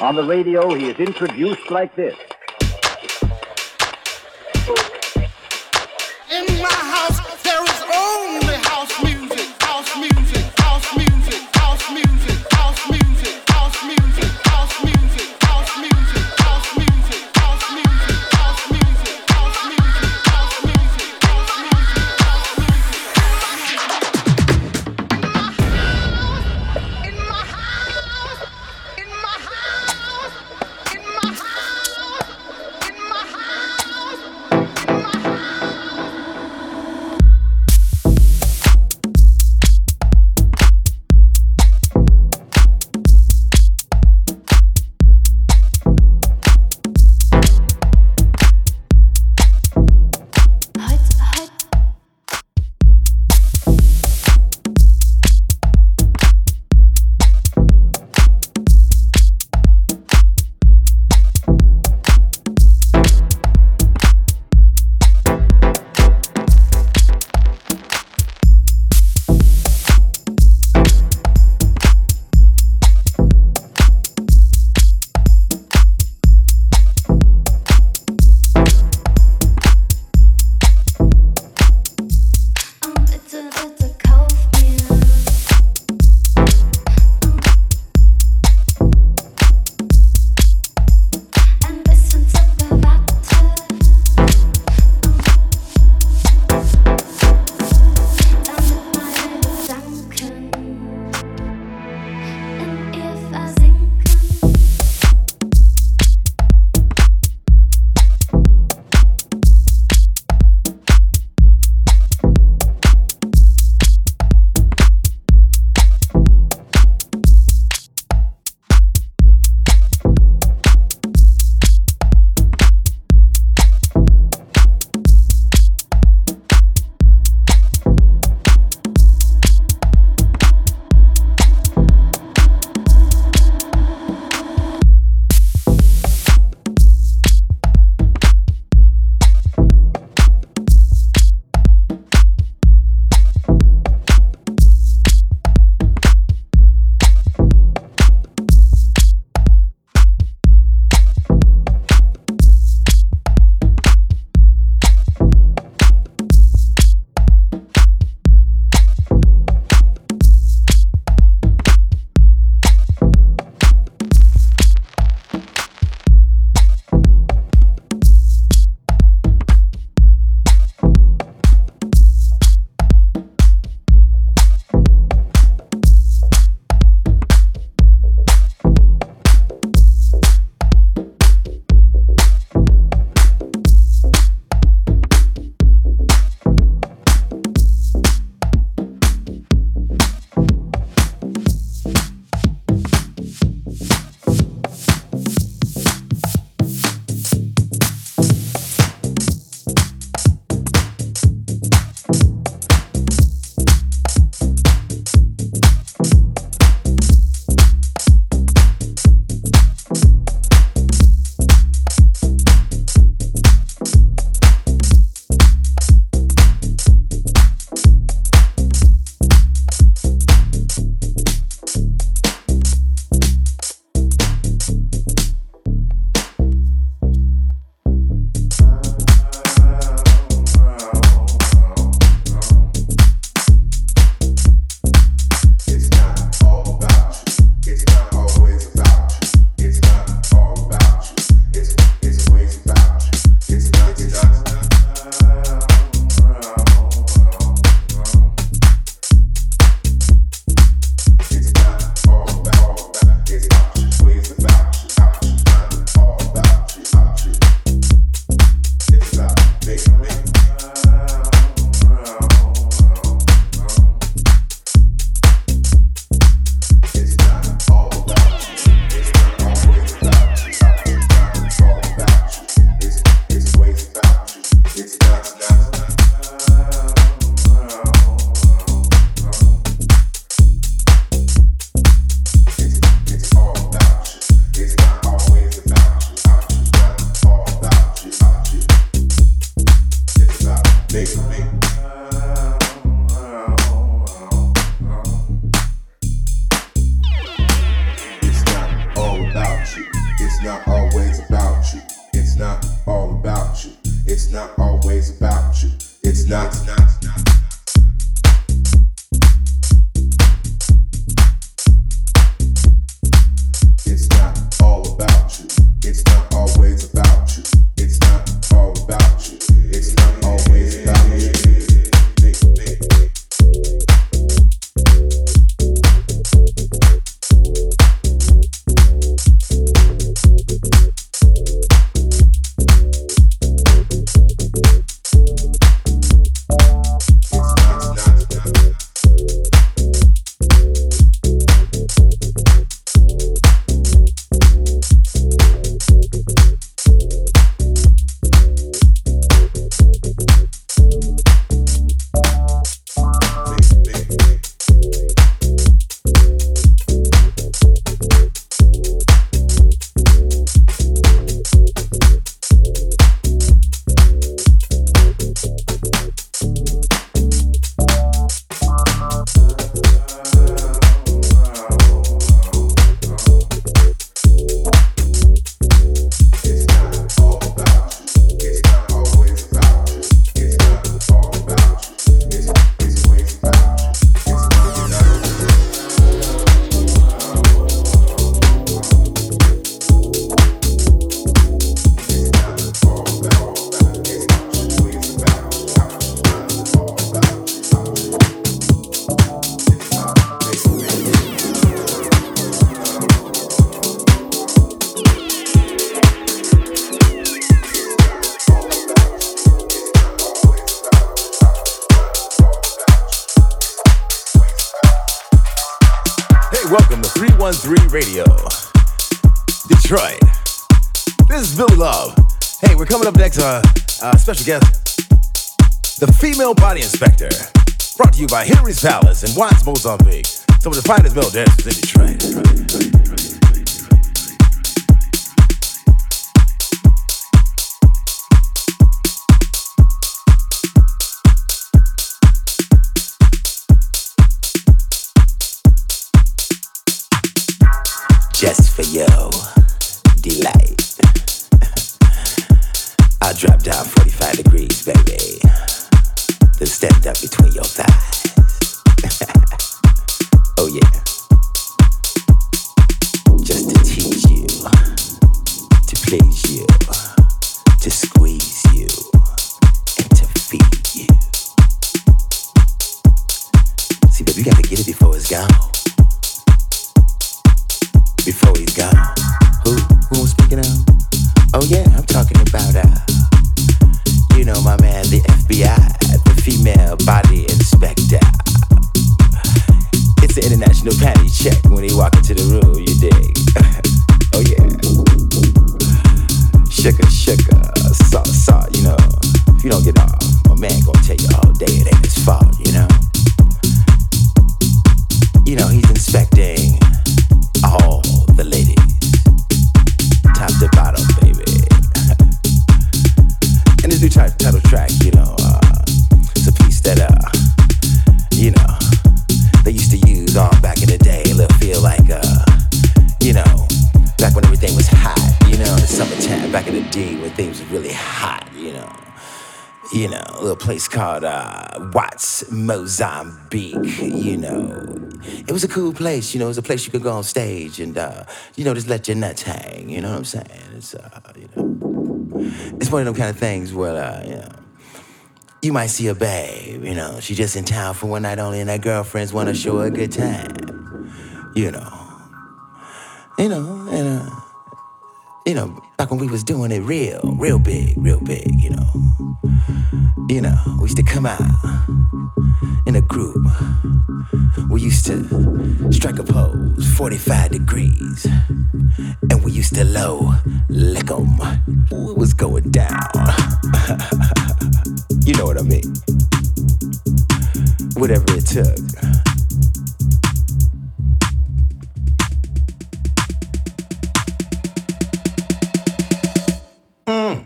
On the radio, he is introduced like this. not. Welcome to 313 Radio, Detroit. This is Billy Love. Hey, we're coming up next, uh, uh, special guest, the Female Body Inspector, brought to you by Henry's Palace in Watts, Mozambique. Some of the finest male dancers in Detroit. Just for your delight. I'll drop down 45 degrees, baby. Then stand up between your thighs. oh, yeah. Just to tease you, to please you, track, you know, uh, it's a piece that, uh, you know, they used to use on back in the day. It'll feel like, uh, you know, back when everything was hot, you know, in the summertime, back in the day when things were really hot, you know you know, a little place called uh, Watts, Mozambique, you know. It was a cool place, you know, it was a place you could go on stage and, uh, you know, just let your nuts hang, you know what I'm saying? It's, uh, you know, it's one of them kind of things where, uh, you know, you might see a babe, you know, she just in town for one night only and her girlfriends want to show her a good time, you know. You know, and, uh, you know, back when we was doing it real, real big, real big, you know. You know, we used to come out in a group. We used to strike a pose, 45 degrees. And we used to low lick 'em. Ooh, it was going down. you know what I mean? Whatever it took. Mm.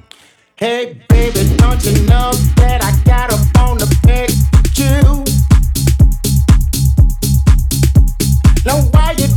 Hey, baby, don't you know that I got a bone to pick you? Now, why you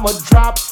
I'ma drop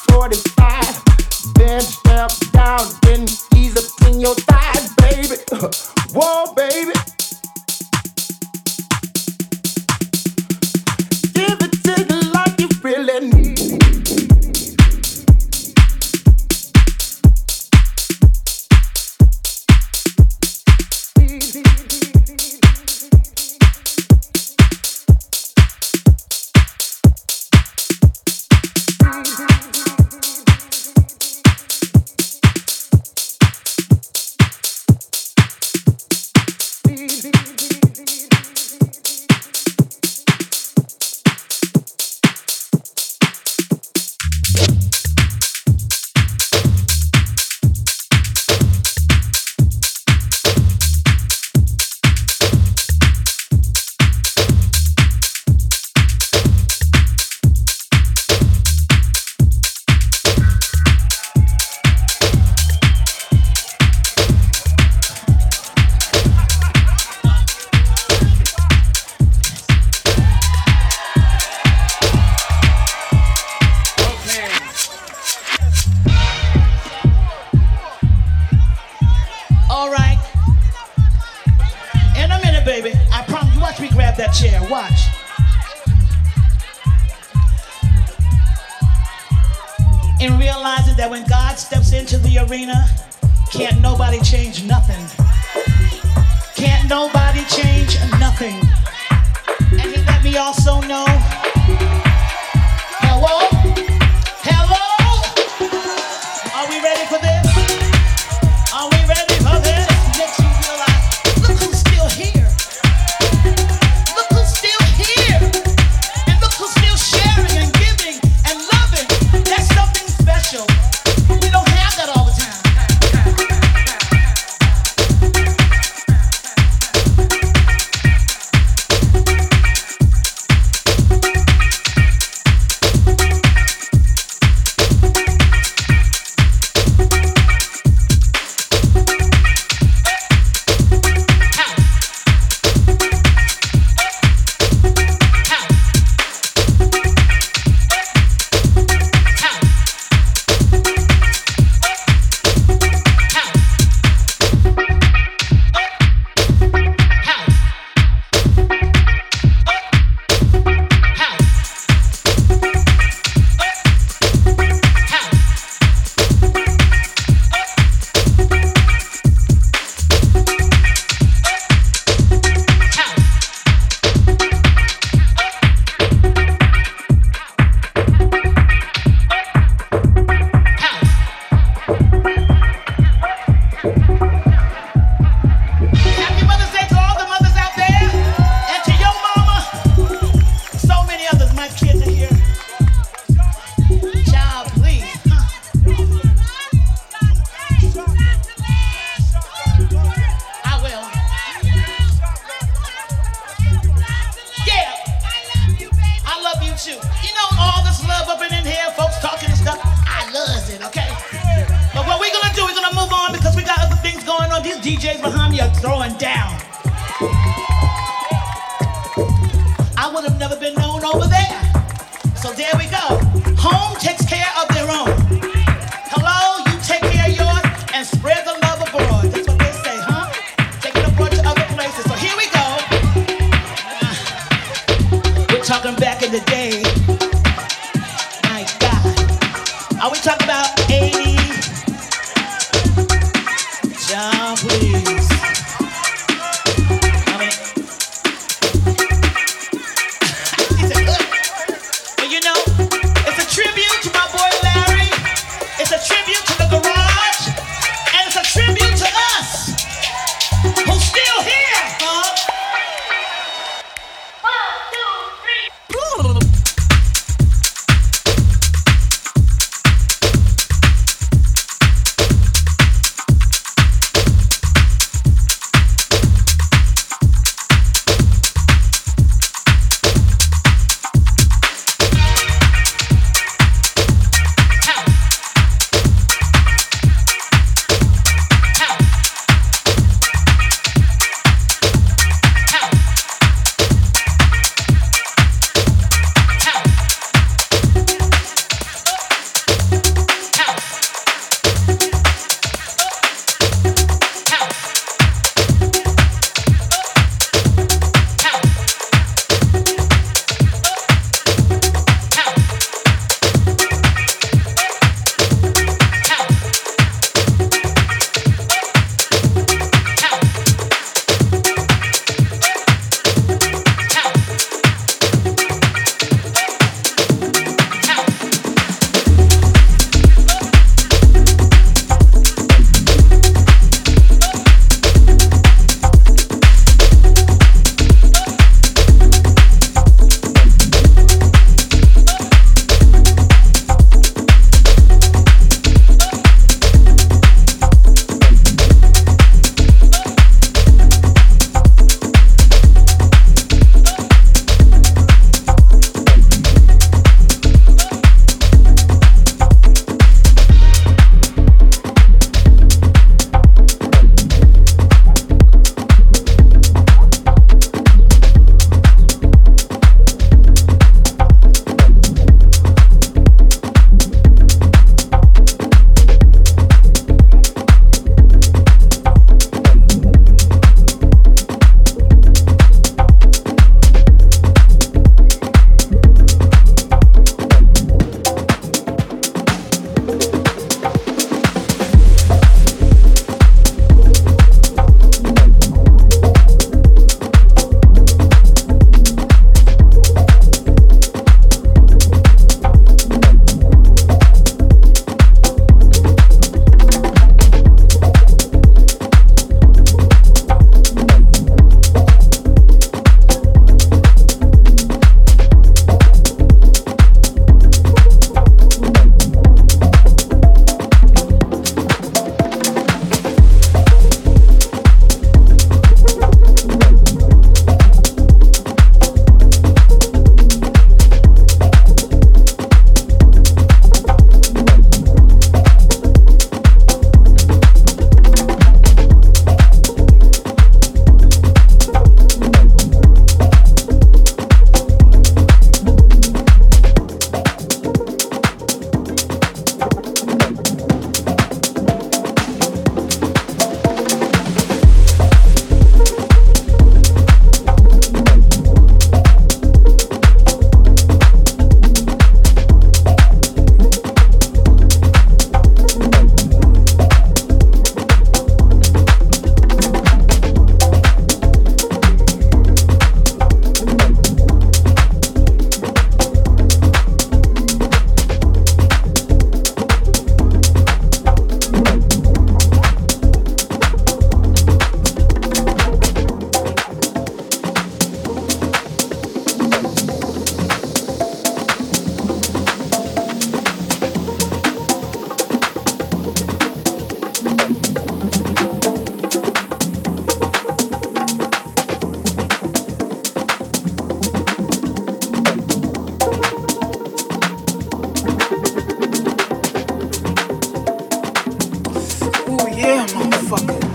DJ are throwing down. I would have never been known over there. So there we go. fuck it.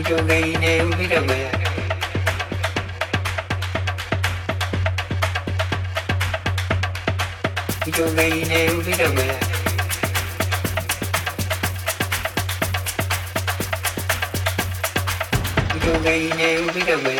ഇതൊന്നേ വിടമേ ഇതൊന്നേ വിടമേ ഇതൊന്നേ വിടമേ